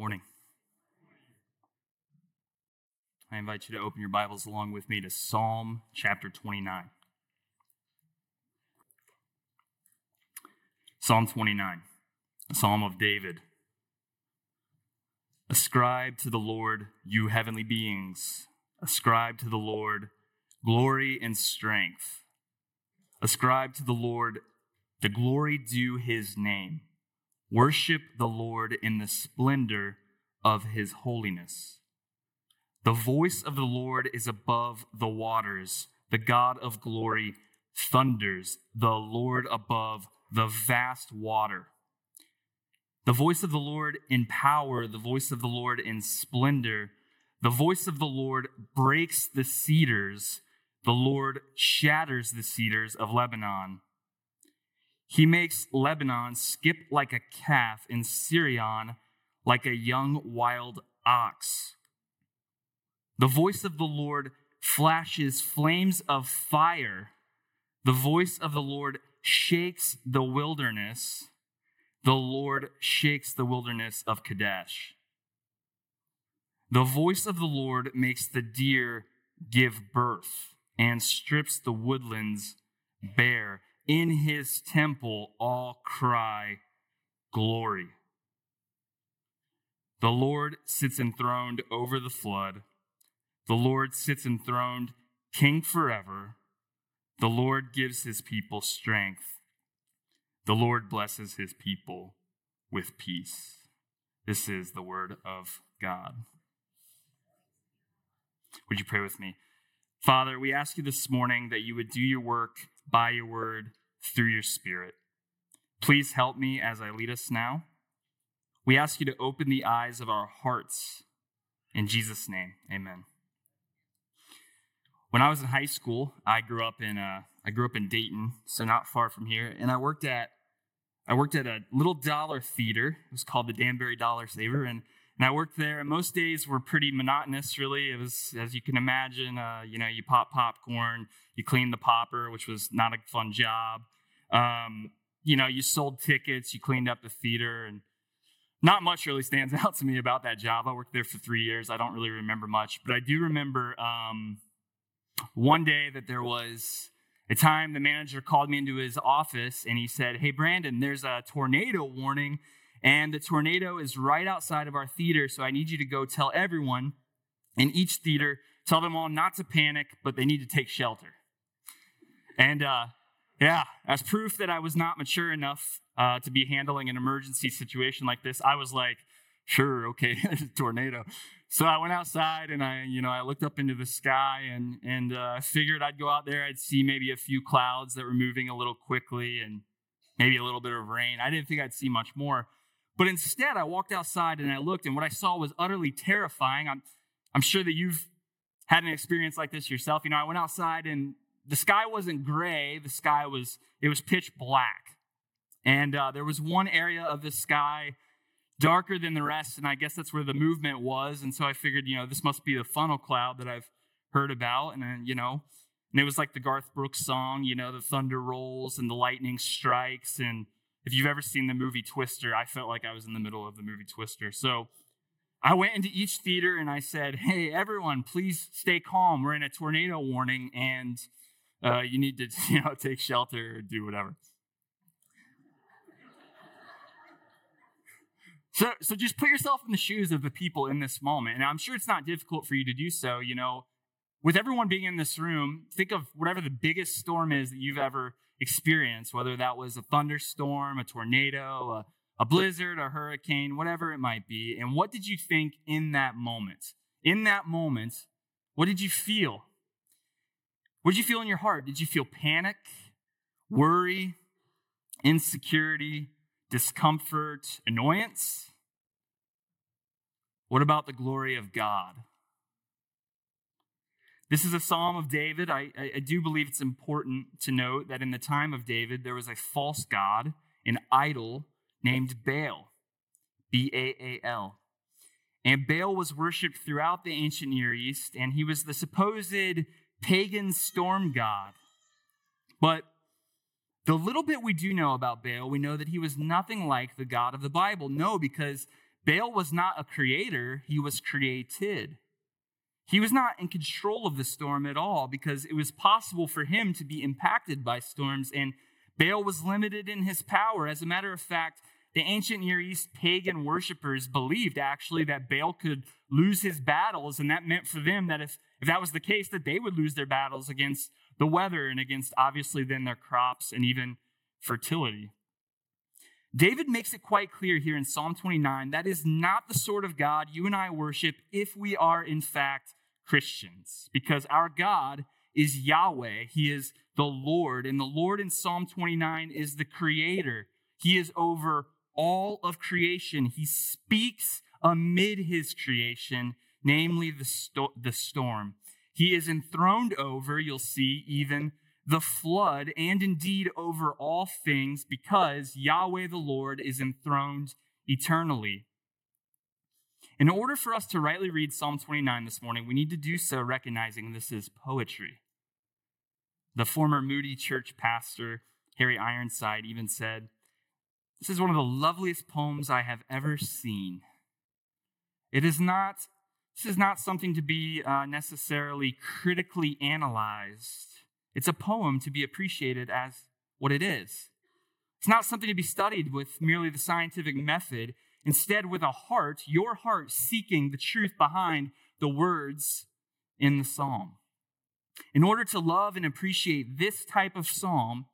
Morning. I invite you to open your Bibles along with me to Psalm chapter 29. Psalm 29, a psalm of David. Ascribe to the Lord, you heavenly beings. Ascribe to the Lord glory and strength. Ascribe to the Lord the glory due his name. Worship the Lord in the splendor of his holiness. The voice of the Lord is above the waters. The God of glory thunders, the Lord above the vast water. The voice of the Lord in power, the voice of the Lord in splendor. The voice of the Lord breaks the cedars. The Lord shatters the cedars of Lebanon. He makes Lebanon skip like a calf and Sirion like a young wild ox. The voice of the Lord flashes flames of fire. The voice of the Lord shakes the wilderness. The Lord shakes the wilderness of Kadesh. The voice of the Lord makes the deer give birth and strips the woodlands bare in his temple all cry, Glory. The Lord sits enthroned over the flood. The Lord sits enthroned, King forever. The Lord gives his people strength. The Lord blesses his people with peace. This is the word of God. Would you pray with me? Father, we ask you this morning that you would do your work by your word through your Spirit. Please help me as I lead us now. We ask you to open the eyes of our hearts. In Jesus' name, amen. When I was in high school, I grew up in uh, I grew up in Dayton, so not far from here, and I worked at I worked at a little dollar theater. It was called the Danbury Dollar Saver, and and I worked there. And most days were pretty monotonous. Really, it was as you can imagine. Uh, you know, you pop popcorn, you clean the popper, which was not a fun job. Um, you know, you sold tickets, you cleaned up the theater, and not much really stands out to me about that job. I worked there for three years. I don't really remember much, but I do remember um, one day that there was a time the manager called me into his office and he said, Hey, Brandon, there's a tornado warning, and the tornado is right outside of our theater, so I need you to go tell everyone in each theater, tell them all not to panic, but they need to take shelter. And uh, yeah, as proof that I was not mature enough uh, to be handling an emergency situation like this, I was like, sure, okay, there's a tornado. So I went outside and I, you know, I looked up into the sky and and uh, figured I'd go out there. I'd see maybe a few clouds that were moving a little quickly and maybe a little bit of rain. I didn't think I'd see much more, but instead I walked outside and I looked, and what I saw was utterly terrifying. I'm I'm sure that you've had an experience like this yourself. You know, I went outside and the sky wasn't gray the sky was it was pitch black and uh, there was one area of the sky darker than the rest and i guess that's where the movement was and so i figured you know this must be the funnel cloud that i've heard about and then you know and it was like the garth brooks song you know the thunder rolls and the lightning strikes and if you've ever seen the movie twister i felt like i was in the middle of the movie twister so I went into each theater and I said, Hey, everyone, please stay calm. We're in a tornado warning and uh, you need to you know take shelter or do whatever. So, so just put yourself in the shoes of the people in this moment. And I'm sure it's not difficult for you to do so. You know, with everyone being in this room, think of whatever the biggest storm is that you've ever experienced, whether that was a thunderstorm, a tornado, a, a blizzard, a hurricane, whatever it might be. And what did you think in that moment? In that moment, what did you feel? What did you feel in your heart? Did you feel panic, worry, insecurity, discomfort, annoyance? What about the glory of God? This is a psalm of David. I, I, do believe it's important to note that in the time of David, there was a false god, an idol named Baal, B A A L. And Baal was worshiped throughout the ancient Near East, and he was the supposed pagan storm god. But the little bit we do know about Baal, we know that he was nothing like the God of the Bible. No, because Baal was not a creator, he was created. He was not in control of the storm at all because it was possible for him to be impacted by storms, and Baal was limited in his power. As a matter of fact, the ancient Near East pagan worshippers believed actually that Baal could lose his battles, and that meant for them that if, if that was the case, that they would lose their battles against the weather and against obviously then their crops and even fertility. David makes it quite clear here in Psalm 29 that is not the sort of God you and I worship if we are in fact Christians because our God is Yahweh. He is the Lord. And the Lord in Psalm 29 is the creator. He is over all of creation. He speaks amid his creation, namely the, sto- the storm. He is enthroned over, you'll see, even the flood, and indeed over all things, because Yahweh the Lord is enthroned eternally. In order for us to rightly read Psalm 29 this morning, we need to do so recognizing this is poetry. The former Moody Church pastor, Harry Ironside, even said, This is one of the loveliest poems I have ever seen. It is not, this is not something to be uh, necessarily critically analyzed. It's a poem to be appreciated as what it is. It's not something to be studied with merely the scientific method. Instead, with a heart, your heart seeking the truth behind the words in the psalm. In order to love and appreciate this type of psalm,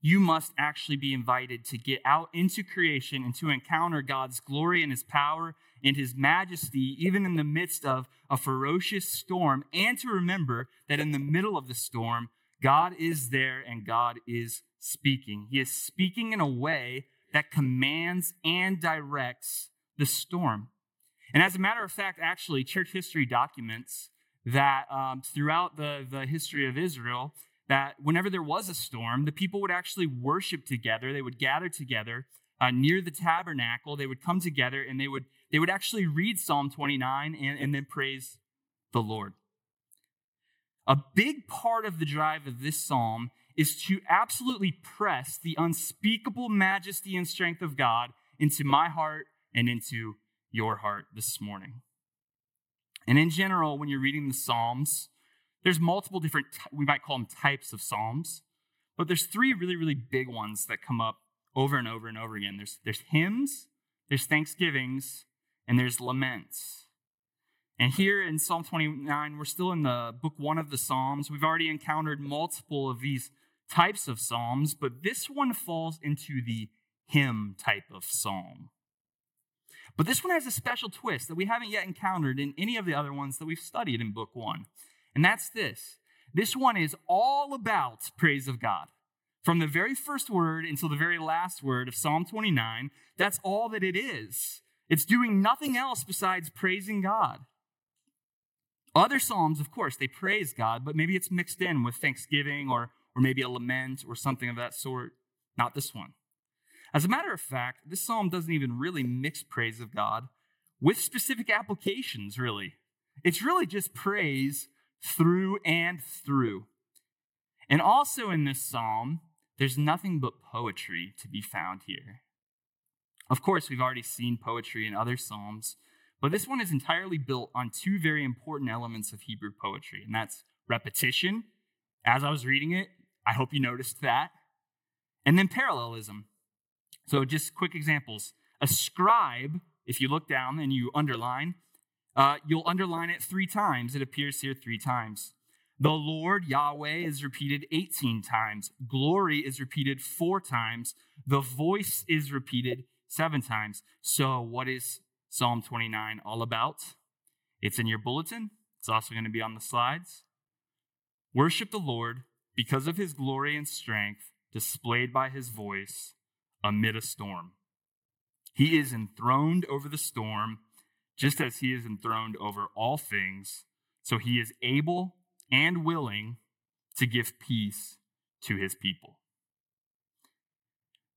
you must actually be invited to get out into creation and to encounter God's glory and his power and his majesty, even in the midst of a ferocious storm, and to remember that in the middle of the storm, God is there and God is speaking. He is speaking in a way that commands and directs the storm. And as a matter of fact, actually, church history documents that um, throughout the, the history of Israel, that whenever there was a storm, the people would actually worship together. They would gather together uh, near the tabernacle. They would come together and they would, they would actually read Psalm 29 and, and then praise the Lord. A big part of the drive of this psalm is to absolutely press the unspeakable majesty and strength of God into my heart and into your heart this morning. And in general, when you're reading the Psalms, there's multiple different, we might call them types of Psalms, but there's three really, really big ones that come up over and over and over again. There's, there's hymns, there's thanksgivings, and there's laments. And here in Psalm 29, we're still in the book one of the Psalms. We've already encountered multiple of these types of Psalms, but this one falls into the hymn type of Psalm. But this one has a special twist that we haven't yet encountered in any of the other ones that we've studied in book one. And that's this this one is all about praise of God. From the very first word until the very last word of Psalm 29, that's all that it is. It's doing nothing else besides praising God. Other Psalms, of course, they praise God, but maybe it's mixed in with thanksgiving or, or maybe a lament or something of that sort. Not this one. As a matter of fact, this psalm doesn't even really mix praise of God with specific applications, really. It's really just praise through and through. And also in this psalm, there's nothing but poetry to be found here. Of course, we've already seen poetry in other psalms, but this one is entirely built on two very important elements of Hebrew poetry, and that's repetition. As I was reading it, I hope you noticed that. And then parallelism. So, just quick examples. A scribe, if you look down and you underline, uh, you'll underline it three times. It appears here three times. The Lord, Yahweh, is repeated 18 times. Glory is repeated four times. The voice is repeated seven times. So, what is Psalm 29 all about? It's in your bulletin. It's also going to be on the slides. Worship the Lord because of his glory and strength displayed by his voice amid a storm. He is enthroned over the storm, just as he is enthroned over all things. So he is able and willing to give peace to his people.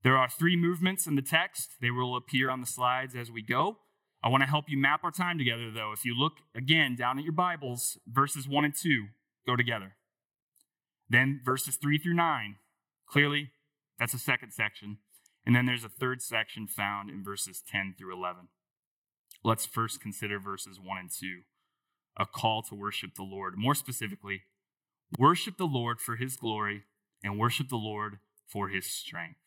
There are three movements in the text. They will appear on the slides as we go. I want to help you map our time together, though. If you look again down at your Bibles, verses 1 and 2 go together. Then verses 3 through 9, clearly, that's a second section. And then there's a third section found in verses 10 through 11. let's first consider verses 1 and 2 a call to worship the Lord. More specifically, worship the Lord for his glory and worship the Lord for his strength.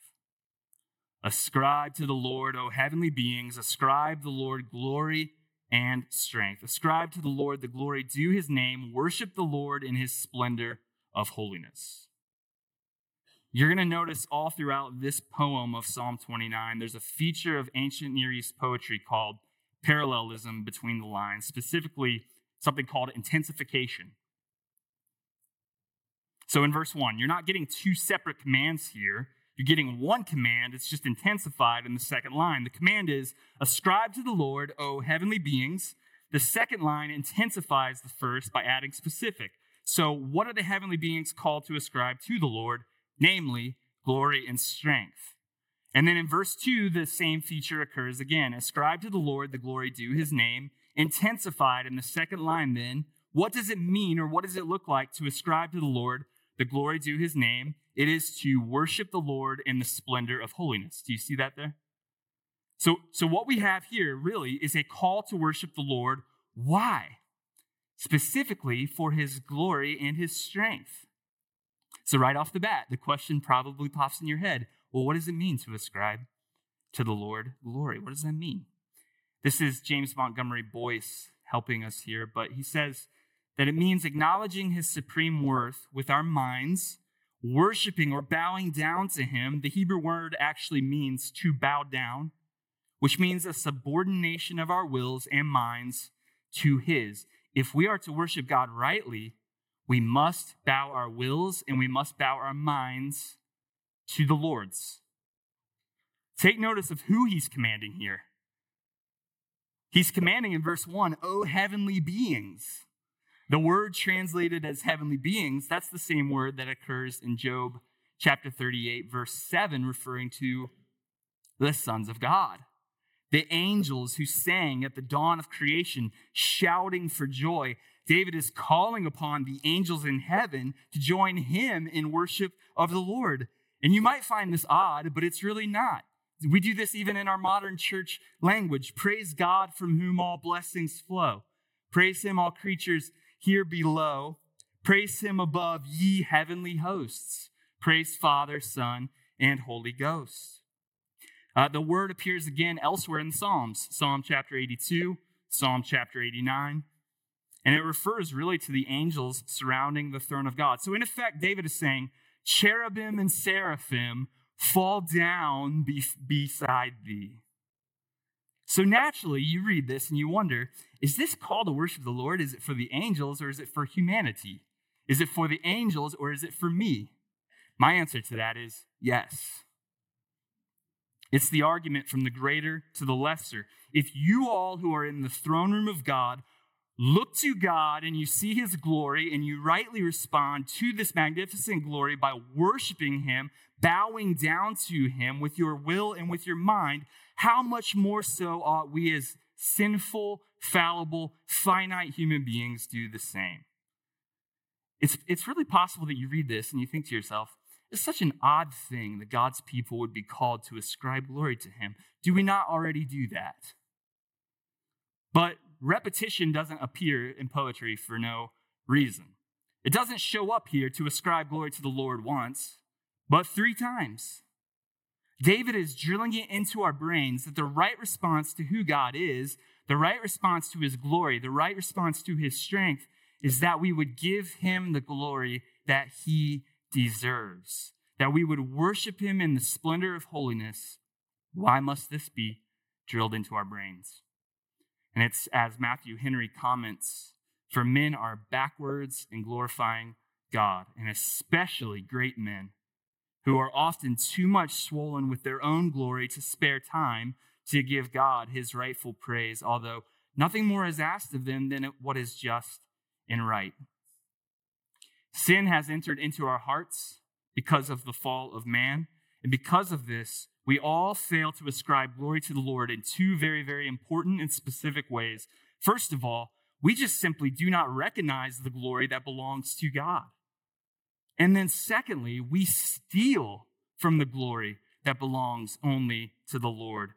Ascribe to the Lord, O heavenly beings, ascribe the Lord glory and strength. Ascribe to the Lord the glory due his name. Worship the Lord in his splendor of holiness. You're going to notice all throughout this poem of Psalm 29, there's a feature of ancient Near East poetry called parallelism between the lines, specifically something called intensification. So in verse 1, you're not getting two separate commands here. You're getting one command, it's just intensified in the second line. The command is ascribe to the Lord, O heavenly beings. The second line intensifies the first by adding specific. So, what are the heavenly beings called to ascribe to the Lord? Namely, glory and strength. And then in verse 2, the same feature occurs again. Ascribe to the Lord the glory due his name. Intensified in the second line, then, what does it mean or what does it look like to ascribe to the Lord the glory due his name? It is to worship the Lord in the splendor of holiness. Do you see that there? So, so what we have here really is a call to worship the Lord. Why? Specifically for his glory and his strength. So, right off the bat, the question probably pops in your head well, what does it mean to ascribe to the Lord glory? What does that mean? This is James Montgomery Boice helping us here, but he says that it means acknowledging his supreme worth with our minds, worshiping or bowing down to him. The Hebrew word actually means to bow down, which means a subordination of our wills and minds to his. If we are to worship God rightly, we must bow our wills and we must bow our minds to the Lord's. Take notice of who he's commanding here. He's commanding in verse 1, O heavenly beings. The word translated as heavenly beings, that's the same word that occurs in Job chapter 38, verse 7, referring to the sons of God. The angels who sang at the dawn of creation, shouting for joy. David is calling upon the angels in heaven to join him in worship of the Lord. And you might find this odd, but it's really not. We do this even in our modern church language. Praise God from whom all blessings flow. Praise him, all creatures here below. Praise him above, ye heavenly hosts. Praise Father, Son, and Holy Ghost. Uh, the word appears again elsewhere in the Psalms Psalm chapter 82, Psalm chapter 89. And it refers really to the angels surrounding the throne of God. So, in effect, David is saying, cherubim and seraphim fall down be- beside thee. So naturally, you read this and you wonder is this call to worship the Lord? Is it for the angels or is it for humanity? Is it for the angels or is it for me? My answer to that is yes. It's the argument from the greater to the lesser. If you all who are in the throne room of God look to God and you see his glory and you rightly respond to this magnificent glory by worshiping him, bowing down to him with your will and with your mind, how much more so ought we as sinful, fallible, finite human beings do the same? It's, it's really possible that you read this and you think to yourself, it's such an odd thing that God's people would be called to ascribe glory to him. Do we not already do that? But repetition doesn't appear in poetry for no reason. It doesn't show up here to ascribe glory to the Lord once, but three times. David is drilling it into our brains that the right response to who God is, the right response to his glory, the right response to his strength is that we would give him the glory that he deserves, that we would worship him in the splendor of holiness. Why must this be drilled into our brains? And it's as Matthew Henry comments for men are backwards in glorifying God, and especially great men who are often too much swollen with their own glory to spare time to give God his rightful praise, although nothing more is asked of them than what is just and right. Sin has entered into our hearts because of the fall of man, and because of this, we all fail to ascribe glory to the Lord in two very, very important and specific ways. First of all, we just simply do not recognize the glory that belongs to God. And then, secondly, we steal from the glory that belongs only to the Lord.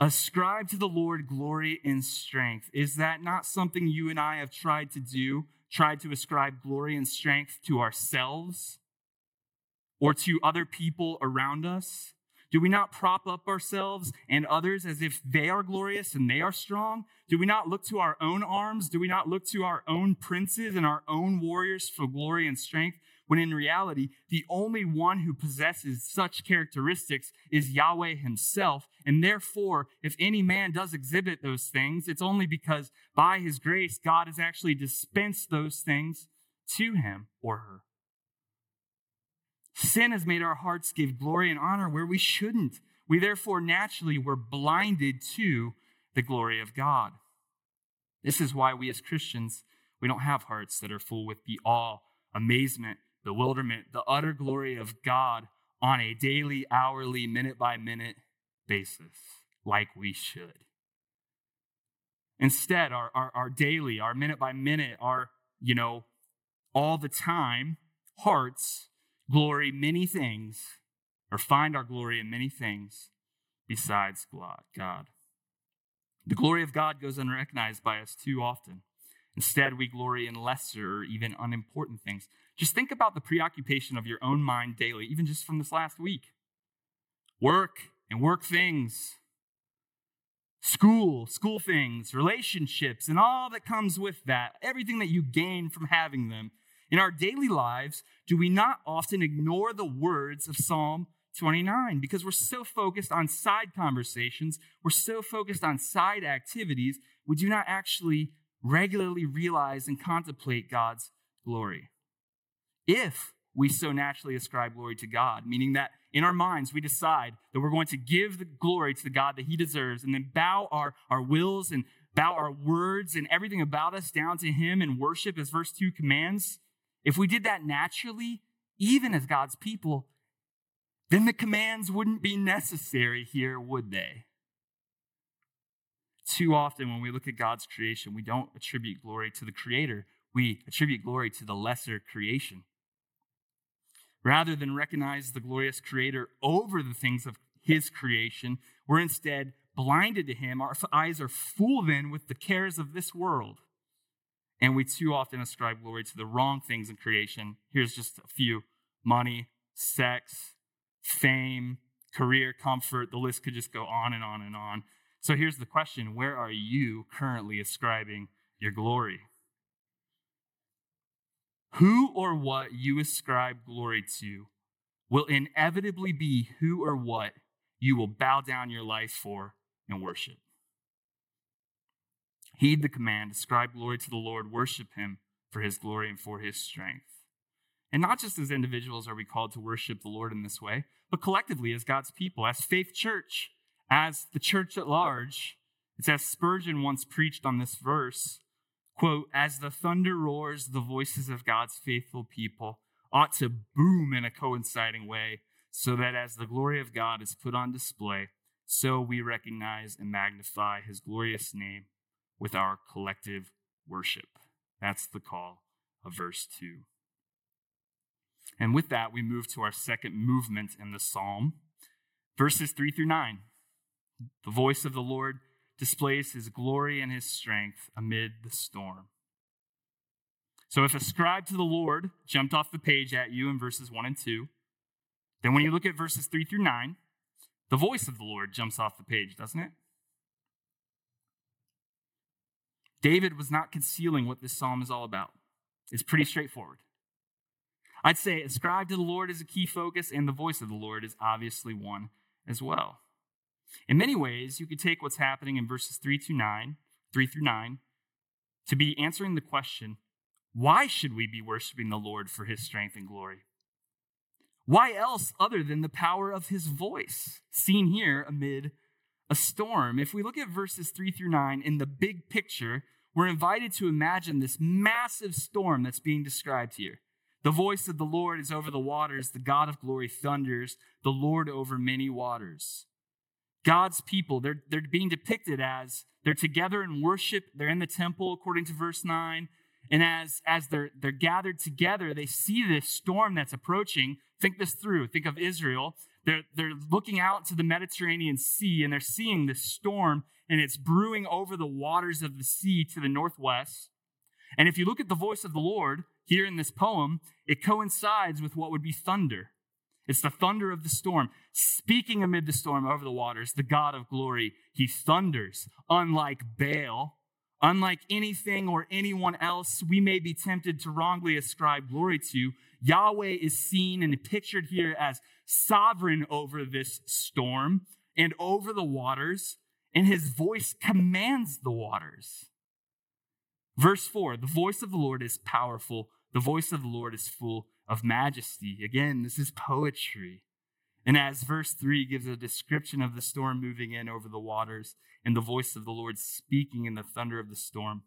Ascribe to the Lord glory and strength. Is that not something you and I have tried to do? Tried to ascribe glory and strength to ourselves or to other people around us? Do we not prop up ourselves and others as if they are glorious and they are strong? Do we not look to our own arms? Do we not look to our own princes and our own warriors for glory and strength? when in reality, the only one who possesses such characteristics is Yahweh himself. And therefore, if any man does exhibit those things, it's only because by his grace, God has actually dispensed those things to him or her. Sin has made our hearts give glory and honor where we shouldn't. We therefore naturally were blinded to the glory of God. This is why we as Christians, we don't have hearts that are full with the awe, amazement, bewilderment, the utter glory of God on a daily, hourly, minute by minute basis, like we should. Instead, our, our, our daily, our minute by minute, our, you know, all the time hearts glory many things or find our glory in many things besides God. The glory of God goes unrecognized by us too often. Instead, we glory in lesser or even unimportant things. Just think about the preoccupation of your own mind daily, even just from this last week. Work and work things, school, school things, relationships, and all that comes with that, everything that you gain from having them. In our daily lives, do we not often ignore the words of Psalm 29 because we're so focused on side conversations, we're so focused on side activities, we do not actually regularly realize and contemplate God's glory if we so naturally ascribe glory to God, meaning that in our minds we decide that we're going to give the glory to the God that He deserves and then bow our, our wills and bow our words and everything about us down to Him and worship as verse 2 commands. If we did that naturally, even as God's people, then the commands wouldn't be necessary here, would they? Too often, when we look at God's creation, we don't attribute glory to the Creator, we attribute glory to the lesser creation. Rather than recognize the glorious Creator over the things of His creation, we're instead blinded to Him. Our eyes are fooled in with the cares of this world. And we too often ascribe glory to the wrong things in creation. Here's just a few money, sex, fame, career, comfort. The list could just go on and on and on. So here's the question Where are you currently ascribing your glory? Who or what you ascribe glory to will inevitably be who or what you will bow down your life for and worship. Heed the command, ascribe glory to the Lord, worship him for his glory and for his strength. And not just as individuals are we called to worship the Lord in this way, but collectively as God's people, as faith church, as the church at large. It's as Spurgeon once preached on this verse quote, as the thunder roars, the voices of God's faithful people ought to boom in a coinciding way, so that as the glory of God is put on display, so we recognize and magnify his glorious name with our collective worship. That's the call of verse 2. And with that, we move to our second movement in the psalm, verses 3 through 9. The voice of the Lord displays his glory and his strength amid the storm. So if ascribe to the Lord jumped off the page at you in verses 1 and 2, then when you look at verses 3 through 9, the voice of the Lord jumps off the page, doesn't it? David was not concealing what this psalm is all about. It's pretty straightforward. I'd say ascribe to the Lord is a key focus, and the voice of the Lord is obviously one as well. In many ways, you could take what's happening in verses 3 to 9, 3 through 9, to be answering the question, why should we be worshiping the Lord for his strength and glory? Why else other than the power of his voice, seen here amid a storm? If we look at verses 3 through 9 in the big picture, we're invited to imagine this massive storm that's being described here. The voice of the Lord is over the waters, the God of glory thunders, the Lord over many waters. God's people, they're, they're being depicted as they're together in worship, they're in the temple, according to verse 9. And as, as they're, they're gathered together, they see this storm that's approaching. Think this through. Think of Israel. They're, they're looking out to the Mediterranean Sea and they're seeing this storm and it's brewing over the waters of the sea to the northwest. And if you look at the voice of the Lord here in this poem, it coincides with what would be thunder. It's the thunder of the storm, speaking amid the storm over the waters, the God of glory. He thunders, unlike Baal, unlike anything or anyone else we may be tempted to wrongly ascribe glory to. Yahweh is seen and pictured here as sovereign over this storm and over the waters, and his voice commands the waters. Verse 4 The voice of the Lord is powerful, the voice of the Lord is full of majesty. Again, this is poetry. And as verse 3 gives a description of the storm moving in over the waters and the voice of the Lord speaking in the thunder of the storm,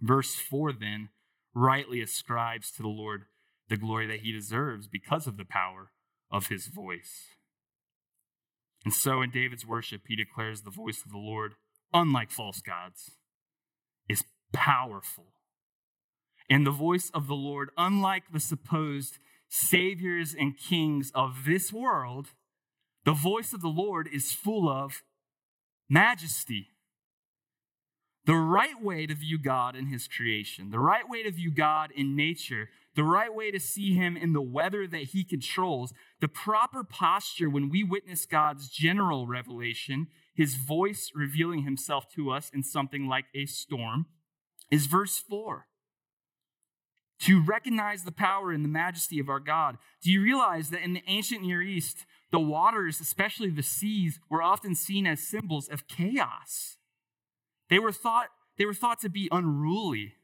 verse 4 then rightly ascribes to the Lord the glory that he deserves because of the power of his voice. And so in David's worship, he declares the voice of the Lord, unlike false gods, is powerful and the voice of the Lord, unlike the supposed saviors and kings of this world, the voice of the Lord is full of majesty. The right way to view God in his creation, the right way to view God in nature, the right way to see him in the weather that he controls, the proper posture when we witness God's general revelation, his voice revealing himself to us in something like a storm, is verse 4 to recognize the power and the majesty of our God. Do you realize that in the ancient Near East, the waters, especially the seas, were often seen as symbols of chaos? They were thought, they were thought to be unruly.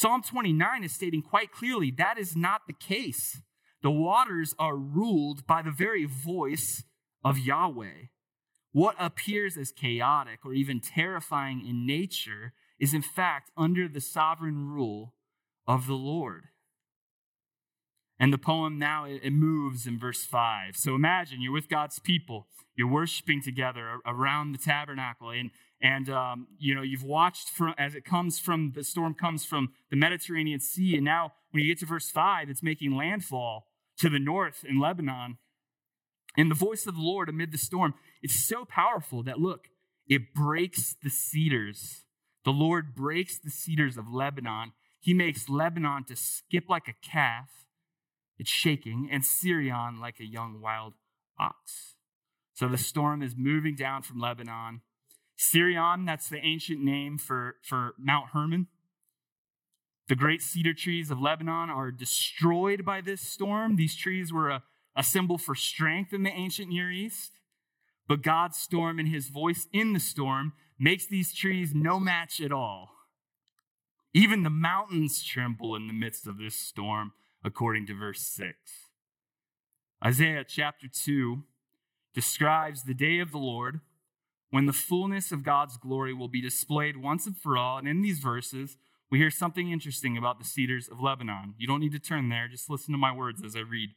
Psalm 29 is stating quite clearly that is not the case. The waters are ruled by the very voice of Yahweh. What appears as chaotic or even terrifying in nature is, in fact, under the sovereign rule of the Lord. And the poem now it moves in verse 5. So imagine you're with God's people, you're worshiping together around the tabernacle, and and um, you know you've watched from as it comes from the storm comes from the Mediterranean Sea, and now when you get to verse 5, it's making landfall to the north in Lebanon. And the voice of the Lord amid the storm, it's so powerful that look, it breaks the cedars. The Lord breaks the cedars of Lebanon he makes Lebanon to skip like a calf, it's shaking, and Sirion like a young wild ox. So the storm is moving down from Lebanon. Sirion, that's the ancient name for, for Mount Hermon. The great cedar trees of Lebanon are destroyed by this storm. These trees were a, a symbol for strength in the ancient Near East. But God's storm and his voice in the storm makes these trees no match at all. Even the mountains tremble in the midst of this storm, according to verse 6. Isaiah chapter 2 describes the day of the Lord when the fullness of God's glory will be displayed once and for all. And in these verses, we hear something interesting about the cedars of Lebanon. You don't need to turn there, just listen to my words as I read.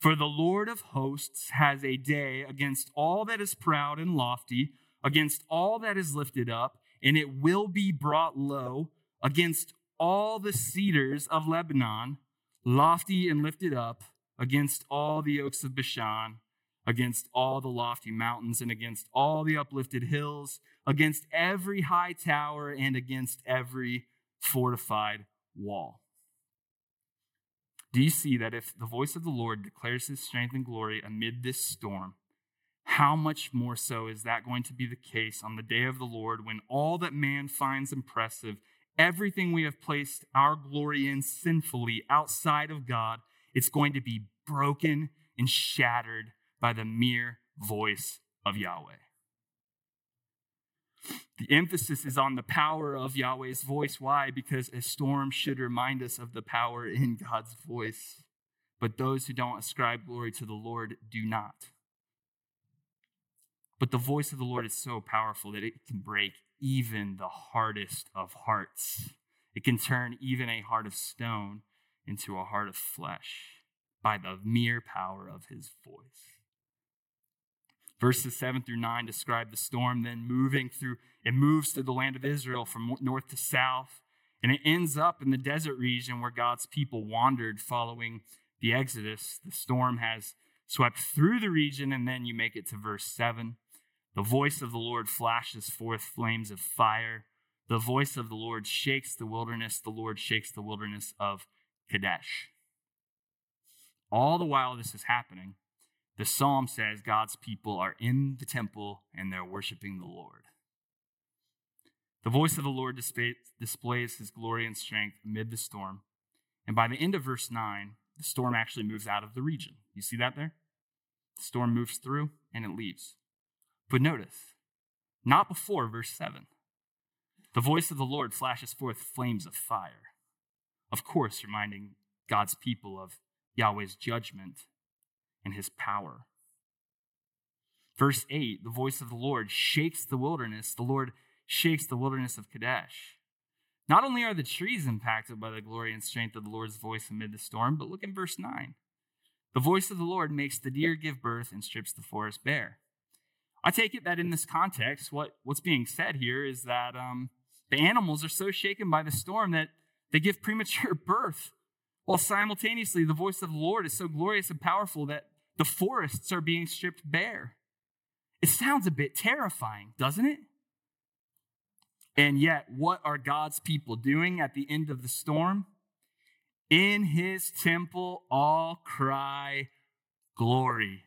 For the Lord of hosts has a day against all that is proud and lofty, against all that is lifted up, and it will be brought low against all the cedars of Lebanon, lofty and lifted up, against all the oaks of Bashan, against all the lofty mountains, and against all the uplifted hills, against every high tower, and against every fortified wall. Do you see that if the voice of the Lord declares his strength and glory amid this storm, how much more so is that going to be the case on the day of the Lord when all that man finds impressive everything we have placed our glory in sinfully outside of God, it's going to be broken and shattered by the mere voice of Yahweh. The emphasis is on the power of Yahweh's voice. Why? Because a storm should remind us of the power in God's voice. But those who don't ascribe glory to the Lord do not. But the voice of the Lord is so powerful that it can break even the hardest of hearts. It can turn even a heart of stone into a heart of flesh by the mere power of his voice. Verses 7 through 9 describe the storm then moving through, it moves through the land of Israel from north to south, and it ends up in the desert region where God's people wandered following the Exodus. The storm has swept through the region, and then you make it to verse 7. The voice of the Lord flashes forth flames of fire. The voice of the Lord shakes the wilderness. The Lord shakes the wilderness of Kadesh. All the while this is happening, the psalm says God's people are in the temple and they're worshiping the Lord. The voice of the Lord displays his glory and strength amid the storm. And by the end of verse 9, the storm actually moves out of the region. You see that there? The storm moves through and it leaves. But notice, not before verse 7. The voice of the Lord flashes forth flames of fire. Of course, reminding God's people of Yahweh's judgment and his power. Verse 8 the voice of the Lord shakes the wilderness. The Lord shakes the wilderness of Kadesh. Not only are the trees impacted by the glory and strength of the Lord's voice amid the storm, but look in verse 9. The voice of the Lord makes the deer give birth and strips the forest bare. I take it that in this context, what, what's being said here is that um, the animals are so shaken by the storm that they give premature birth, while simultaneously the voice of the Lord is so glorious and powerful that the forests are being stripped bare. It sounds a bit terrifying, doesn't it? And yet, what are God's people doing at the end of the storm? In his temple, all cry, Glory.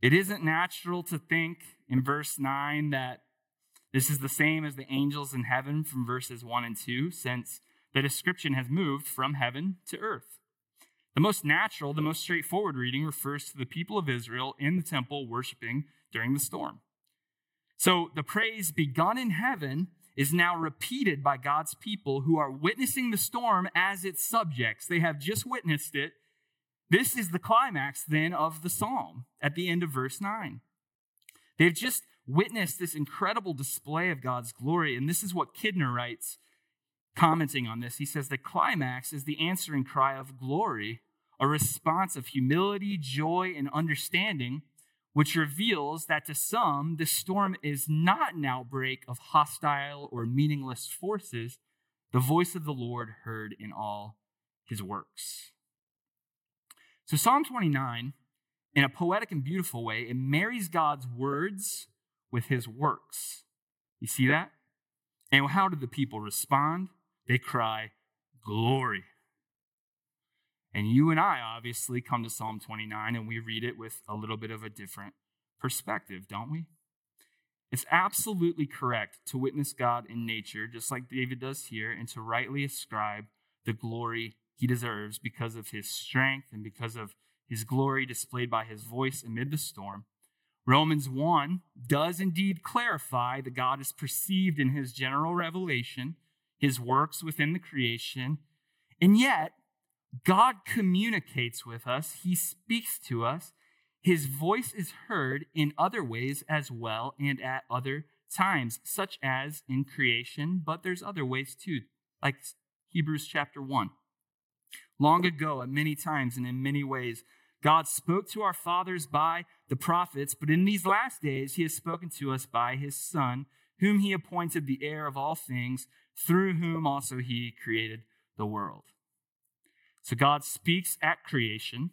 It isn't natural to think in verse 9 that this is the same as the angels in heaven from verses 1 and 2, since the description has moved from heaven to earth. The most natural, the most straightforward reading refers to the people of Israel in the temple worshiping during the storm. So the praise begun in heaven is now repeated by God's people who are witnessing the storm as its subjects. They have just witnessed it. This is the climax then of the psalm at the end of verse 9. They've just witnessed this incredible display of God's glory, and this is what Kidner writes, commenting on this. He says, The climax is the answering cry of glory a response of humility, joy, and understanding, which reveals that to some, the storm is not an outbreak of hostile or meaningless forces, the voice of the Lord heard in all his works. So, Psalm 29, in a poetic and beautiful way, it marries God's words with his works. You see that? And how did the people respond? They cry, Glory. And you and I obviously come to Psalm 29 and we read it with a little bit of a different perspective, don't we? It's absolutely correct to witness God in nature, just like David does here, and to rightly ascribe the glory he deserves because of his strength and because of his glory displayed by his voice amid the storm. Romans 1 does indeed clarify that God is perceived in his general revelation, his works within the creation, and yet God communicates with us, He speaks to us. His voice is heard in other ways as well and at other times, such as in creation, but there's other ways too, like Hebrews chapter 1. Long ago, at many times and in many ways, God spoke to our fathers by the prophets, but in these last days, He has spoken to us by His Son, whom He appointed the heir of all things, through whom also He created the world. So God speaks at creation.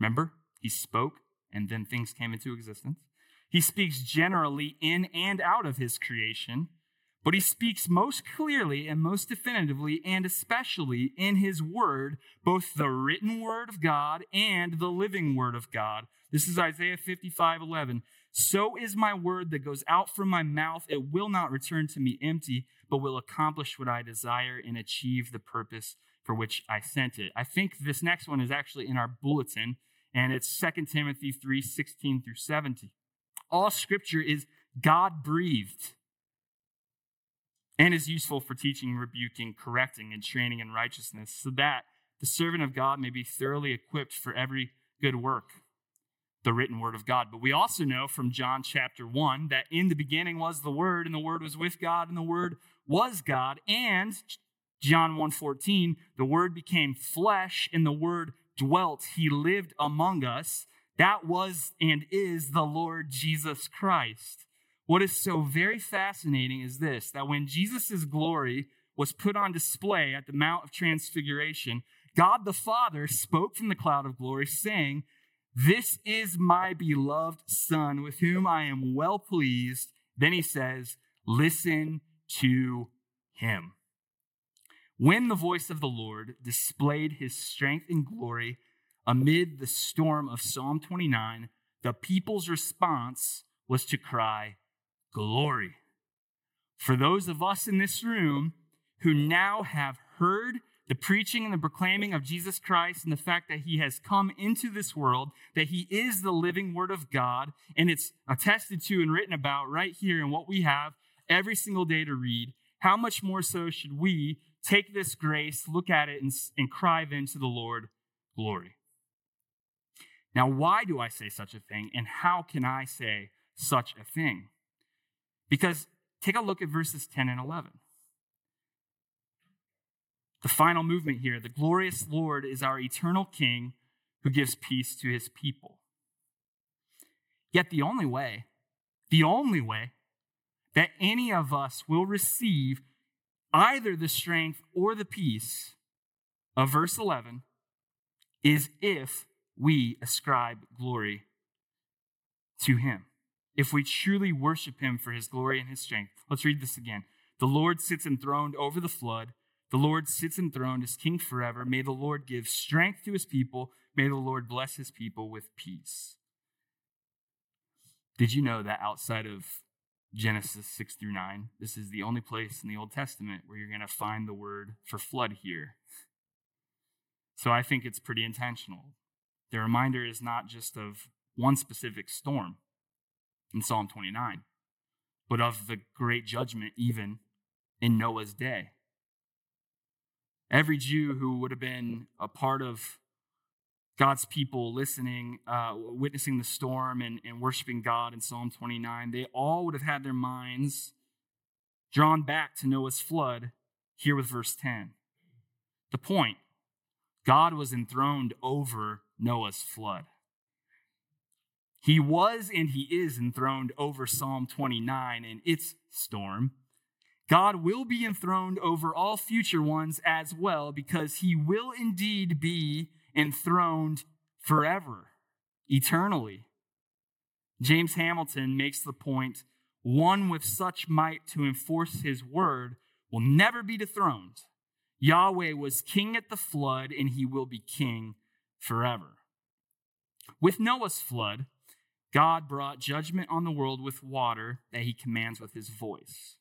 Remember, He spoke and then things came into existence. He speaks generally in and out of His creation, but He speaks most clearly and most definitively and especially in His Word, both the written Word of God and the living Word of God. This is Isaiah 55 11. So is my word that goes out from my mouth. It will not return to me empty, but will accomplish what I desire and achieve the purpose for which I sent it. I think this next one is actually in our bulletin, and it's 2 Timothy 3 16 through 17. All scripture is God breathed and is useful for teaching, rebuking, correcting, and training in righteousness, so that the servant of God may be thoroughly equipped for every good work, the written word of God. But we also know from John chapter 1 that in the beginning was the Word, and the Word was with God, and the Word was God. And John 1:14, the word became flesh and the word dwelt. He lived among us. That was and is the Lord Jesus Christ. What is so very fascinating is this that when Jesus' glory was put on display at the Mount of Transfiguration, God the Father spoke from the cloud of glory, saying, This is my beloved Son, with whom I am well pleased. Then he says, Listen to him. When the voice of the Lord displayed his strength and glory amid the storm of Psalm 29, the people's response was to cry, Glory. For those of us in this room who now have heard the preaching and the proclaiming of Jesus Christ and the fact that he has come into this world, that he is the living word of God, and it's attested to and written about right here in what we have every single day to read, how much more so should we take this grace, look at it, and, and cry then to the Lord, glory? Now, why do I say such a thing, and how can I say such a thing? Because take a look at verses 10 and 11. The final movement here the glorious Lord is our eternal King who gives peace to his people. Yet the only way, the only way that any of us will receive either the strength or the peace of verse 11 is if we ascribe glory to him. If we truly worship him for his glory and his strength. Let's read this again. The Lord sits enthroned over the flood. The Lord sits enthroned as king forever. May the Lord give strength to his people. May the Lord bless his people with peace. Did you know that outside of Genesis 6 through 9, this is the only place in the Old Testament where you're going to find the word for flood here? So I think it's pretty intentional. The reminder is not just of one specific storm in Psalm 29, but of the great judgment even in Noah's day. Every Jew who would have been a part of God's people listening, uh, witnessing the storm and, and worshiping God in Psalm 29, they all would have had their minds drawn back to Noah's flood here with verse 10. The point God was enthroned over Noah's flood. He was and he is enthroned over Psalm 29 and its storm. God will be enthroned over all future ones as well, because he will indeed be enthroned forever, eternally. James Hamilton makes the point one with such might to enforce his word will never be dethroned. Yahweh was king at the flood, and he will be king forever. With Noah's flood, God brought judgment on the world with water that he commands with his voice.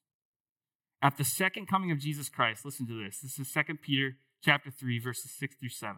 At the second coming of Jesus Christ, listen to this. This is 2 Peter chapter 3, verses 6 through 7.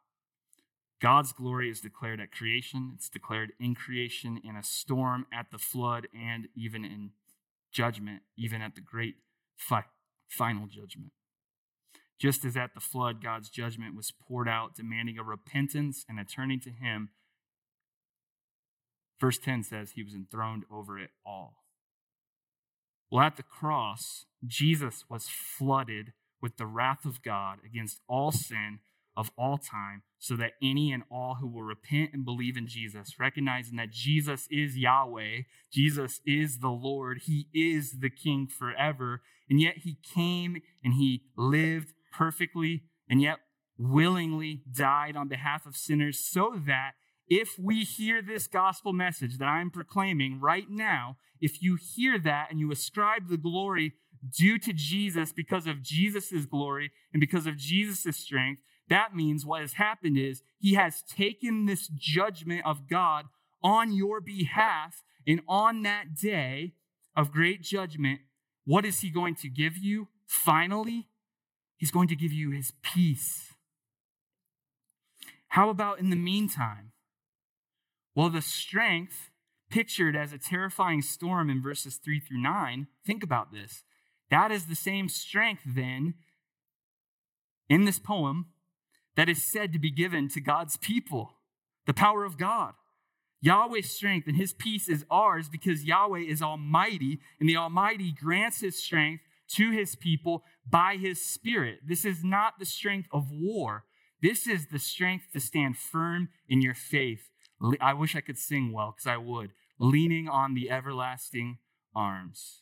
God's glory is declared at creation, it's declared in creation, in a storm, at the flood, and even in judgment, even at the great fi- final judgment. Just as at the flood, God's judgment was poured out, demanding a repentance and a turning to Him. Verse 10 says he was enthroned over it all. Well, at the cross, Jesus was flooded with the wrath of God against all sin of all time, so that any and all who will repent and believe in Jesus, recognizing that Jesus is Yahweh, Jesus is the Lord, He is the King forever, and yet He came and He lived perfectly and yet willingly died on behalf of sinners so that if we hear this gospel message that I'm proclaiming right now, if you hear that and you ascribe the glory due to Jesus because of Jesus' glory and because of Jesus' strength, that means what has happened is he has taken this judgment of God on your behalf. And on that day of great judgment, what is he going to give you? Finally, he's going to give you his peace. How about in the meantime? Well, the strength pictured as a terrifying storm in verses 3 through 9, think about this. That is the same strength then in this poem that is said to be given to God's people, the power of God. Yahweh's strength and his peace is ours because Yahweh is almighty, and the Almighty grants his strength to his people by his Spirit. This is not the strength of war. This is the strength to stand firm in your faith. I wish I could sing well, because I would. Leaning on the everlasting arms.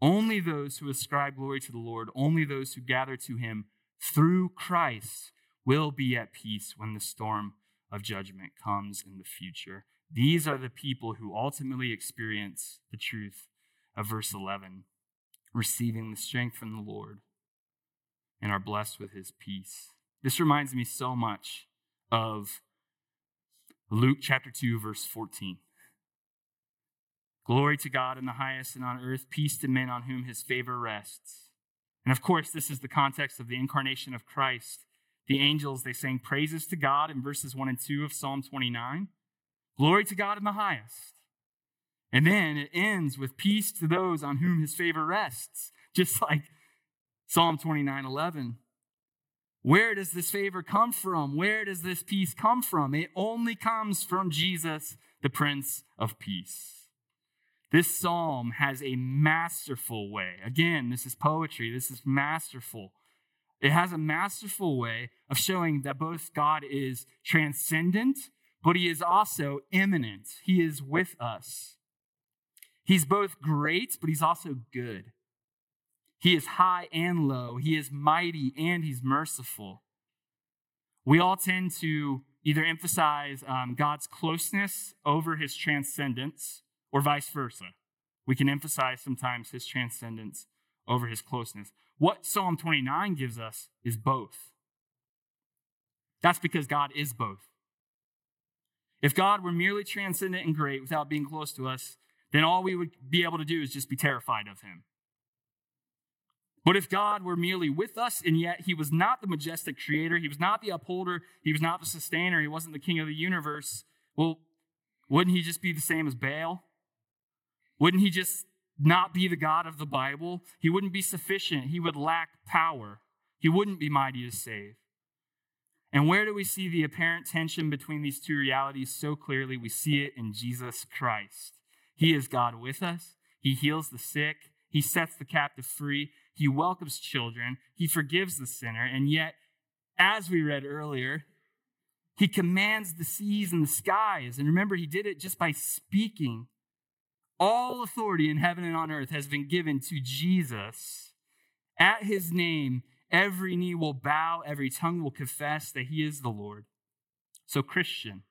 Only those who ascribe glory to the Lord, only those who gather to him through Christ will be at peace when the storm of judgment comes in the future. These are the people who ultimately experience the truth of verse 11, receiving the strength from the Lord and are blessed with his peace. This reminds me so much of Luke chapter 2, verse 14. Glory to God in the highest and on earth, peace to men on whom his favor rests. And of course, this is the context of the incarnation of Christ. The angels, they sang praises to God in verses 1 and 2 of Psalm 29. Glory to God in the highest. And then it ends with peace to those on whom his favor rests, just like Psalm 29 11. Where does this favor come from? Where does this peace come from? It only comes from Jesus, the Prince of Peace. This psalm has a masterful way. Again, this is poetry, this is masterful. It has a masterful way of showing that both God is transcendent, but he is also immanent. He is with us. He's both great, but he's also good. He is high and low. He is mighty and he's merciful. We all tend to either emphasize um, God's closeness over his transcendence or vice versa. We can emphasize sometimes his transcendence over his closeness. What Psalm 29 gives us is both. That's because God is both. If God were merely transcendent and great without being close to us, then all we would be able to do is just be terrified of him. But if God were merely with us and yet he was not the majestic creator, he was not the upholder, he was not the sustainer, he wasn't the king of the universe, well, wouldn't he just be the same as Baal? Wouldn't he just not be the God of the Bible? He wouldn't be sufficient. He would lack power. He wouldn't be mighty to save. And where do we see the apparent tension between these two realities so clearly? We see it in Jesus Christ. He is God with us. He heals the sick. He sets the captive free. He welcomes children. He forgives the sinner. And yet, as we read earlier, he commands the seas and the skies. And remember, he did it just by speaking all authority in heaven and on earth has been given to Jesus. At his name, every knee will bow, every tongue will confess that he is the Lord. So, Christian,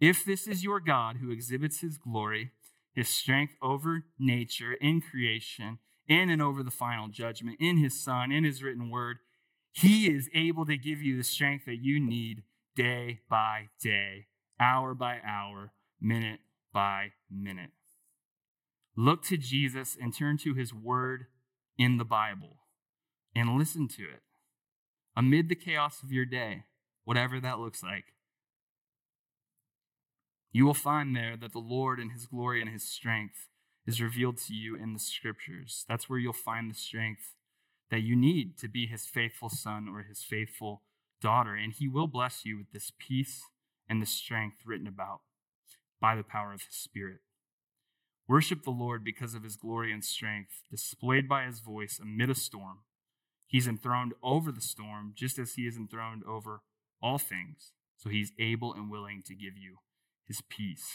if this is your God who exhibits his glory, his strength over nature in creation, in and over the final judgment, in his Son, in his written word, he is able to give you the strength that you need day by day, hour by hour, minute by minute. Look to Jesus and turn to his word in the Bible and listen to it amid the chaos of your day, whatever that looks like. You will find there that the Lord and his glory and his strength is revealed to you in the scriptures. That's where you'll find the strength that you need to be his faithful son or his faithful daughter. And he will bless you with this peace and the strength written about by the power of his spirit. Worship the Lord because of his glory and strength, displayed by his voice amid a storm. He's enthroned over the storm, just as he is enthroned over all things. So he's able and willing to give you his peace.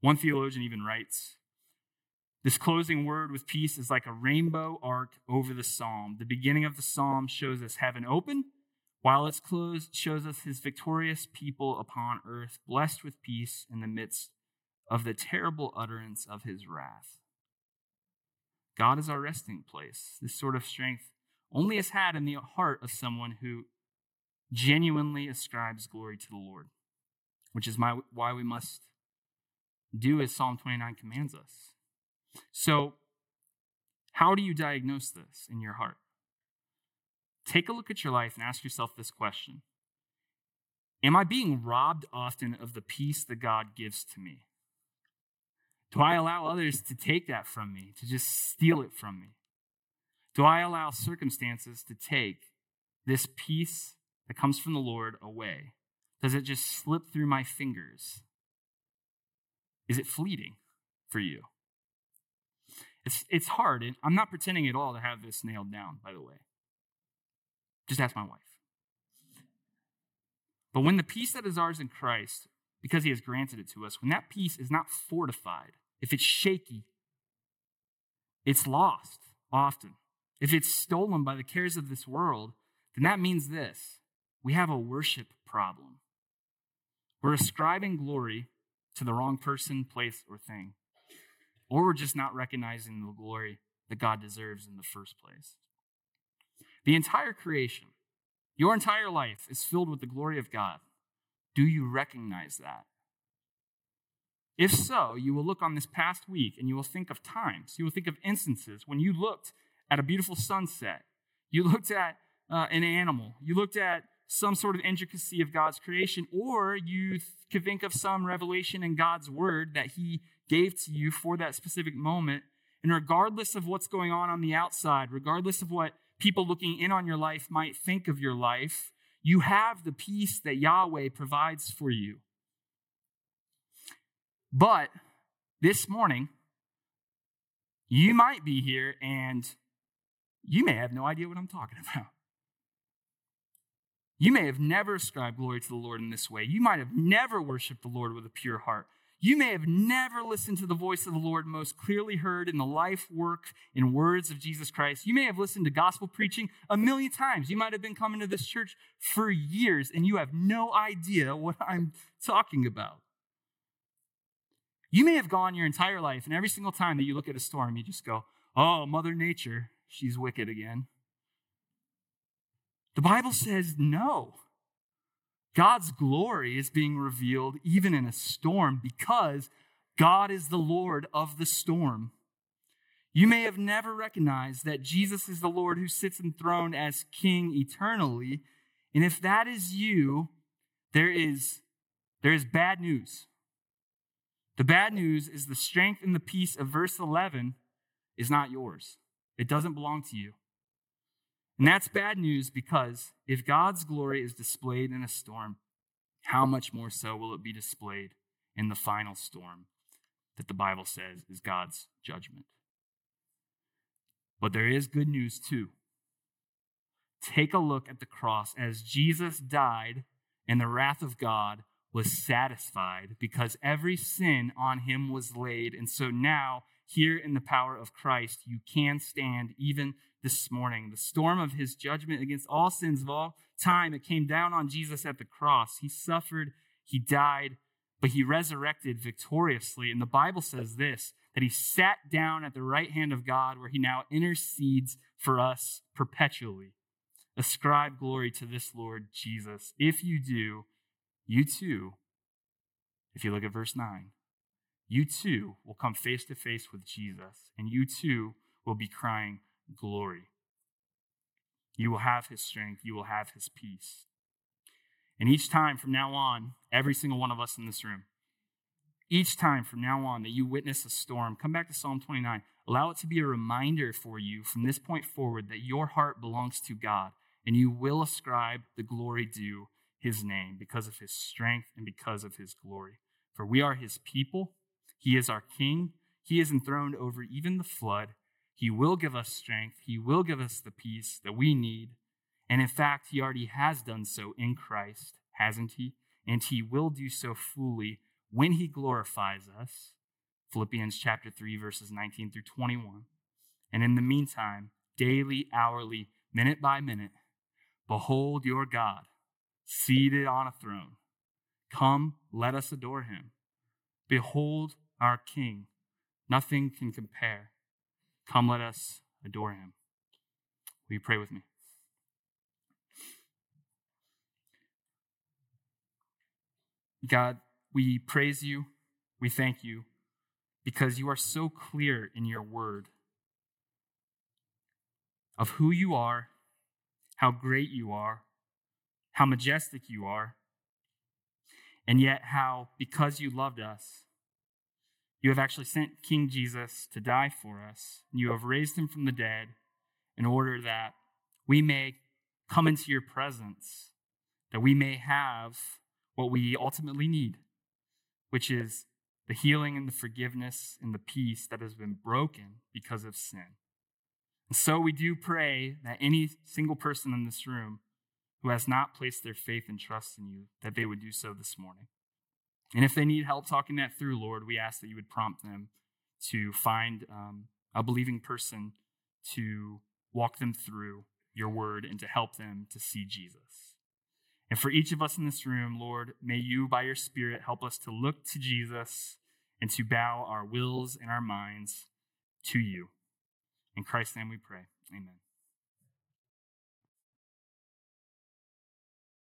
One theologian even writes This closing word with peace is like a rainbow arc over the psalm. The beginning of the psalm shows us heaven open, while its close shows us his victorious people upon earth, blessed with peace in the midst of the terrible utterance of his wrath. God is our resting place. This sort of strength only is had in the heart of someone who genuinely ascribes glory to the Lord, which is my, why we must do as Psalm 29 commands us. So, how do you diagnose this in your heart? Take a look at your life and ask yourself this question Am I being robbed often of the peace that God gives to me? Do I allow others to take that from me, to just steal it from me? Do I allow circumstances to take this peace that comes from the Lord away? Does it just slip through my fingers? Is it fleeting for you? It's, it's hard. I'm not pretending at all to have this nailed down, by the way. Just ask my wife. But when the peace that is ours in Christ, because he has granted it to us, when that peace is not fortified, if it's shaky, it's lost often. If it's stolen by the cares of this world, then that means this we have a worship problem. We're ascribing glory to the wrong person, place, or thing. Or we're just not recognizing the glory that God deserves in the first place. The entire creation, your entire life, is filled with the glory of God. Do you recognize that? If so, you will look on this past week and you will think of times, you will think of instances when you looked at a beautiful sunset, you looked at uh, an animal, you looked at some sort of intricacy of God's creation, or you th- could think of some revelation in God's word that He gave to you for that specific moment. And regardless of what's going on on the outside, regardless of what people looking in on your life might think of your life, you have the peace that Yahweh provides for you. But this morning, you might be here and you may have no idea what I'm talking about. You may have never ascribed glory to the Lord in this way. You might have never worshiped the Lord with a pure heart. You may have never listened to the voice of the Lord most clearly heard in the life, work, and words of Jesus Christ. You may have listened to gospel preaching a million times. You might have been coming to this church for years and you have no idea what I'm talking about. You may have gone your entire life, and every single time that you look at a storm, you just go, Oh, Mother Nature, she's wicked again. The Bible says no. God's glory is being revealed even in a storm because God is the Lord of the storm. You may have never recognized that Jesus is the Lord who sits enthroned as king eternally. And if that is you, there is, there is bad news. The bad news is the strength and the peace of verse 11 is not yours, it doesn't belong to you. And that's bad news because if God's glory is displayed in a storm, how much more so will it be displayed in the final storm that the Bible says is God's judgment? But there is good news too. Take a look at the cross as Jesus died and the wrath of God was satisfied because every sin on him was laid. And so now, here in the power of Christ, you can stand even this morning. The storm of his judgment against all sins of all time, it came down on Jesus at the cross. He suffered, he died, but he resurrected victoriously. And the Bible says this that he sat down at the right hand of God, where he now intercedes for us perpetually. Ascribe glory to this Lord Jesus. If you do, you too, if you look at verse 9, you too will come face to face with Jesus, and you too will be crying, glory. You will have his strength, you will have his peace. And each time from now on, every single one of us in this room, each time from now on that you witness a storm, come back to Psalm 29. Allow it to be a reminder for you from this point forward that your heart belongs to God and you will ascribe the glory due his name because of his strength and because of his glory. For we are his people, he is our king, he is enthroned over even the flood, he will give us strength. He will give us the peace that we need. And in fact, He already has done so in Christ, hasn't He? And He will do so fully when He glorifies us. Philippians chapter 3, verses 19 through 21. And in the meantime, daily, hourly, minute by minute, behold your God seated on a throne. Come, let us adore him. Behold our King. Nothing can compare. Come, let us adore him. Will you pray with me? God, we praise you. We thank you because you are so clear in your word of who you are, how great you are, how majestic you are, and yet how, because you loved us, you have actually sent King Jesus to die for us. And you have raised him from the dead in order that we may come into your presence, that we may have what we ultimately need, which is the healing and the forgiveness and the peace that has been broken because of sin. And so we do pray that any single person in this room who has not placed their faith and trust in you, that they would do so this morning. And if they need help talking that through, Lord, we ask that you would prompt them to find um, a believing person to walk them through your word and to help them to see Jesus. And for each of us in this room, Lord, may you, by your Spirit, help us to look to Jesus and to bow our wills and our minds to you. In Christ's name we pray. Amen.